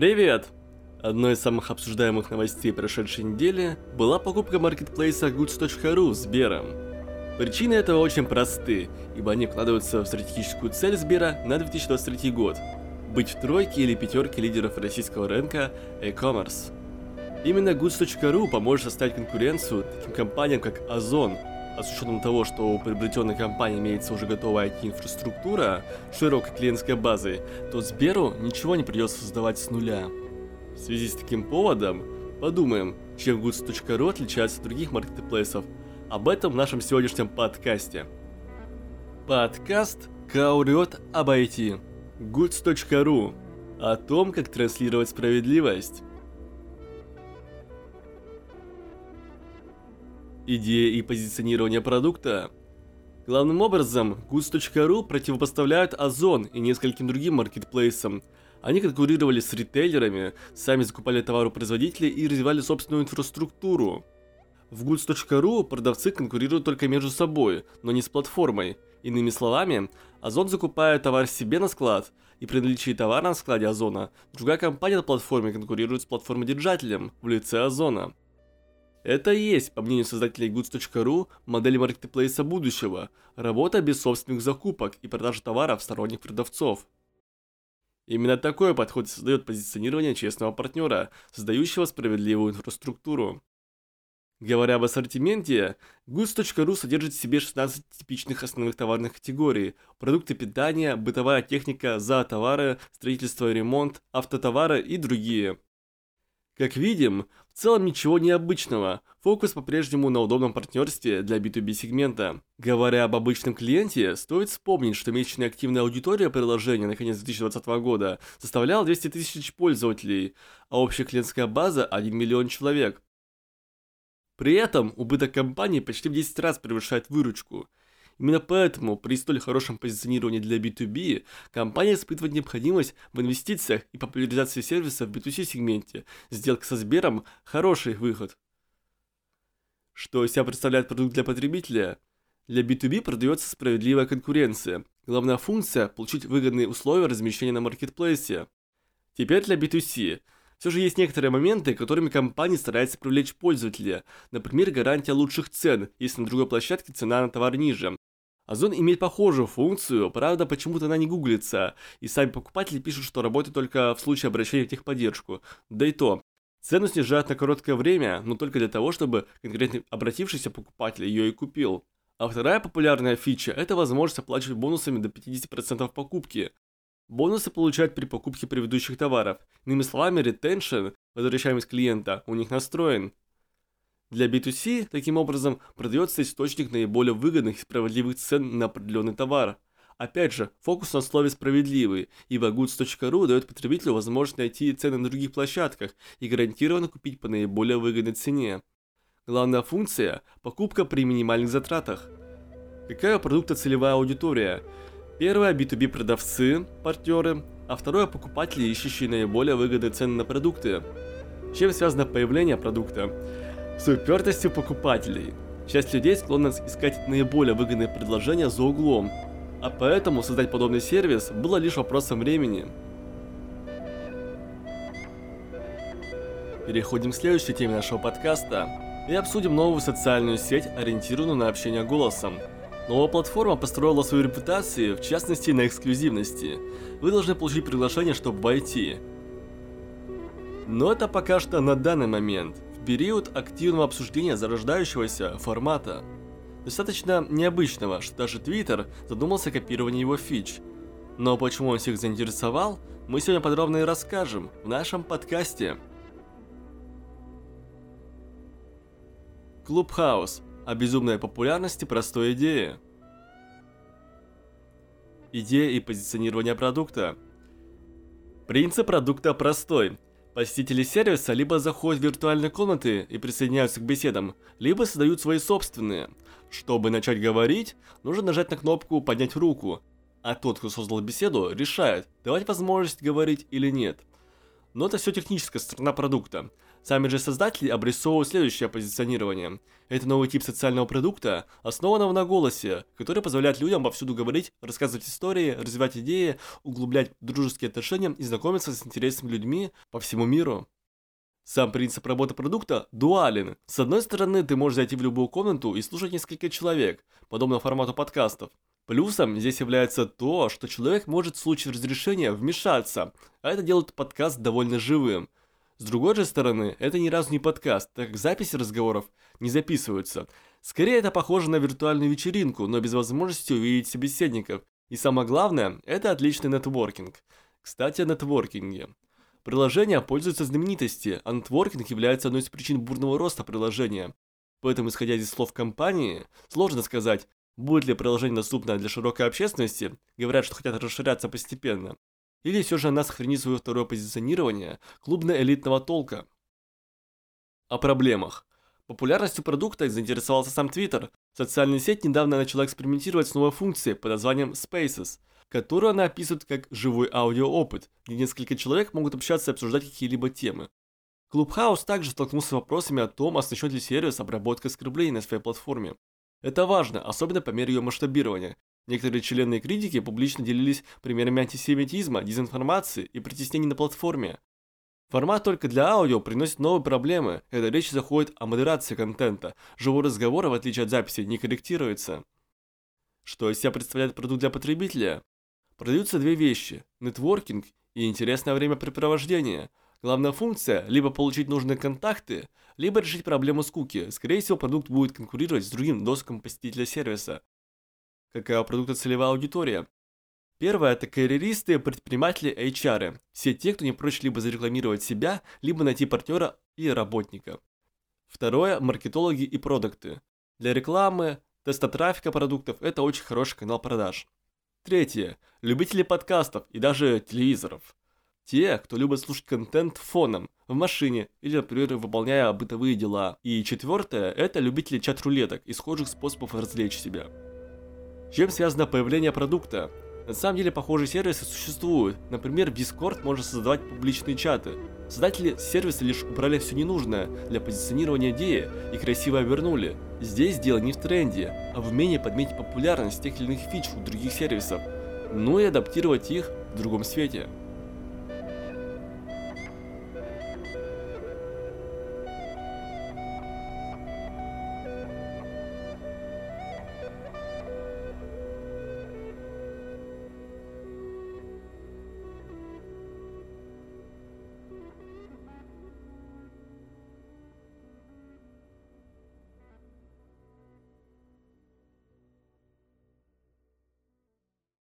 Привет! Одной из самых обсуждаемых новостей прошедшей недели была покупка маркетплейса goods.ru Сбером. Причины этого очень просты, ибо они вкладываются в стратегическую цель Сбера на 2023 год – быть в тройке или пятерке лидеров российского рынка e-commerce. Именно goods.ru поможет составить конкуренцию таким компаниям, как Озон, а с учетом того, что у приобретенной компании имеется уже готовая IT-инфраструктура, широкой клиентской базой, то Сберу ничего не придется создавать с нуля. В связи с таким поводом, подумаем, чем goods.ru отличается от других маркетплейсов. Об этом в нашем сегодняшнем подкасте. Подкаст «Каурет обойти». goods.ru о том, как транслировать справедливость. Идея и позиционирование продукта. Главным образом, Goods.ru противопоставляют Озон и нескольким другим маркетплейсам. Они конкурировали с ритейлерами, сами закупали товары у производителей и развивали собственную инфраструктуру. В Goods.ru продавцы конкурируют только между собой, но не с платформой. Иными словами, Озон закупает товар себе на склад, и при наличии товара на складе Озона, другая компания на платформе конкурирует с платформой-держателем в лице Озона. Это и есть, по мнению создателей goods.ru, модель маркетплейса будущего, работа без собственных закупок и продажи товаров сторонних продавцов. Именно такой подход создает позиционирование честного партнера, создающего справедливую инфраструктуру. Говоря об ассортименте, goods.ru содержит в себе 16 типичных основных товарных категорий – продукты питания, бытовая техника, зоотовары, строительство и ремонт, автотовары и другие. Как видим, в целом ничего необычного, фокус по-прежнему на удобном партнерстве для B2B сегмента. Говоря об обычном клиенте, стоит вспомнить, что месячная активная аудитория приложения на конец 2020 года составляла 200 тысяч пользователей, а общая клиентская база 1 миллион человек. При этом убыток компании почти в 10 раз превышает выручку – Именно поэтому при столь хорошем позиционировании для B2B компания испытывает необходимость в инвестициях и популяризации сервиса в B2C сегменте. Сделка со Сбером – хороший выход. Что из себя представляет продукт для потребителя? Для B2B продается справедливая конкуренция. Главная функция – получить выгодные условия размещения на маркетплейсе. Теперь для B2C. Все же есть некоторые моменты, которыми компания старается привлечь пользователя. Например, гарантия лучших цен, если на другой площадке цена на товар ниже. Озон имеет похожую функцию, правда почему-то она не гуглится, и сами покупатели пишут, что работает только в случае обращения в техподдержку. Да и то, цену снижают на короткое время, но только для того, чтобы конкретно обратившийся покупатель ее и купил. А вторая популярная фича – это возможность оплачивать бонусами до 50% покупки. Бонусы получают при покупке предыдущих товаров. Иными словами, ретеншн, возвращаемость клиента, у них настроен. Для B2C, таким образом, продается источник наиболее выгодных и справедливых цен на определенный товар. Опять же, фокус на слове «справедливый», ибо goods.ru дает потребителю возможность найти цены на других площадках и гарантированно купить по наиболее выгодной цене. Главная функция – покупка при минимальных затратах. Какая у продукта целевая аудитория? Первое – B2B продавцы, партнеры, а второе – покупатели, ищущие наиболее выгодные цены на продукты. Чем связано появление продукта? С упертостью покупателей. Часть людей склонна искать наиболее выгодные предложения за углом, а поэтому создать подобный сервис было лишь вопросом времени. Переходим к следующей теме нашего подкаста и обсудим новую социальную сеть, ориентированную на общение голосом. Новая платформа построила свою репутацию, в частности на эксклюзивности. Вы должны получить приглашение, чтобы войти. Но это пока что на данный момент – период активного обсуждения зарождающегося формата. Достаточно необычного, что даже Twitter задумался о копировании его фич. Но почему он всех заинтересовал, мы сегодня подробно и расскажем в нашем подкасте. Clubhouse. О безумной популярности простой идеи. Идея и позиционирование продукта. Принцип продукта простой – Посетители сервиса либо заходят в виртуальные комнаты и присоединяются к беседам, либо создают свои собственные. Чтобы начать говорить, нужно нажать на кнопку «Поднять руку», а тот, кто создал беседу, решает, давать возможность говорить или нет. Но это все техническая сторона продукта. Сами же создатели обрисовывают следующее позиционирование. Это новый тип социального продукта, основанного на голосе, который позволяет людям повсюду говорить, рассказывать истории, развивать идеи, углублять дружеские отношения и знакомиться с интересными людьми по всему миру. Сам принцип работы продукта дуален. С одной стороны, ты можешь зайти в любую комнату и слушать несколько человек, подобно формату подкастов. Плюсом здесь является то, что человек может в случае разрешения вмешаться, а это делает подкаст довольно живым – с другой же стороны, это ни разу не подкаст, так как записи разговоров не записываются. Скорее это похоже на виртуальную вечеринку, но без возможности увидеть собеседников. И самое главное, это отличный нетворкинг. Кстати, о нетворкинге. Приложения пользуются знаменитости, а нетворкинг является одной из причин бурного роста приложения. Поэтому, исходя из слов компании, сложно сказать, будет ли приложение доступно для широкой общественности, говорят, что хотят расширяться постепенно, или все же она сохранит свое второе позиционирование клубно-элитного толка. О проблемах. Популярностью продукта заинтересовался сам Twitter. Социальная сеть недавно начала экспериментировать с новой функцией под названием Spaces, которую она описывает как живой аудиоопыт, где несколько человек могут общаться и обсуждать какие-либо темы. Clubhouse также столкнулся с вопросами о том, оснащен ли сервис обработкой оскорблений на своей платформе. Это важно, особенно по мере ее масштабирования, Некоторые члены и критики публично делились примерами антисемитизма, дезинформации и притеснений на платформе. Формат только для аудио приносит новые проблемы, когда речь заходит о модерации контента. Живой разговор, в отличие от записи, не корректируется. Что из себя представляет продукт для потребителя? Продаются две вещи – нетворкинг и интересное времяпрепровождение. Главная функция – либо получить нужные контакты, либо решить проблему скуки. Скорее всего, продукт будет конкурировать с другим доступом посетителя сервиса какая у продукта целевая аудитория. Первое – это карьеристы, предприниматели, HR. Все те, кто не прочь либо зарекламировать себя, либо найти партнера и работника. Второе – маркетологи и продукты. Для рекламы, теста трафика продуктов – это очень хороший канал продаж. Третье – любители подкастов и даже телевизоров. Те, кто любит слушать контент фоном, в машине или, например, выполняя бытовые дела. И четвертое – это любители чат-рулеток и схожих способов развлечь себя чем связано появление продукта. На самом деле похожие сервисы существуют. Например, в Discord можно создавать публичные чаты. Создатели сервиса лишь убрали все ненужное для позиционирования идеи и красиво обернули. Здесь дело не в тренде, а в умении подметить популярность тех или иных фич у других сервисов, ну и адаптировать их в другом свете.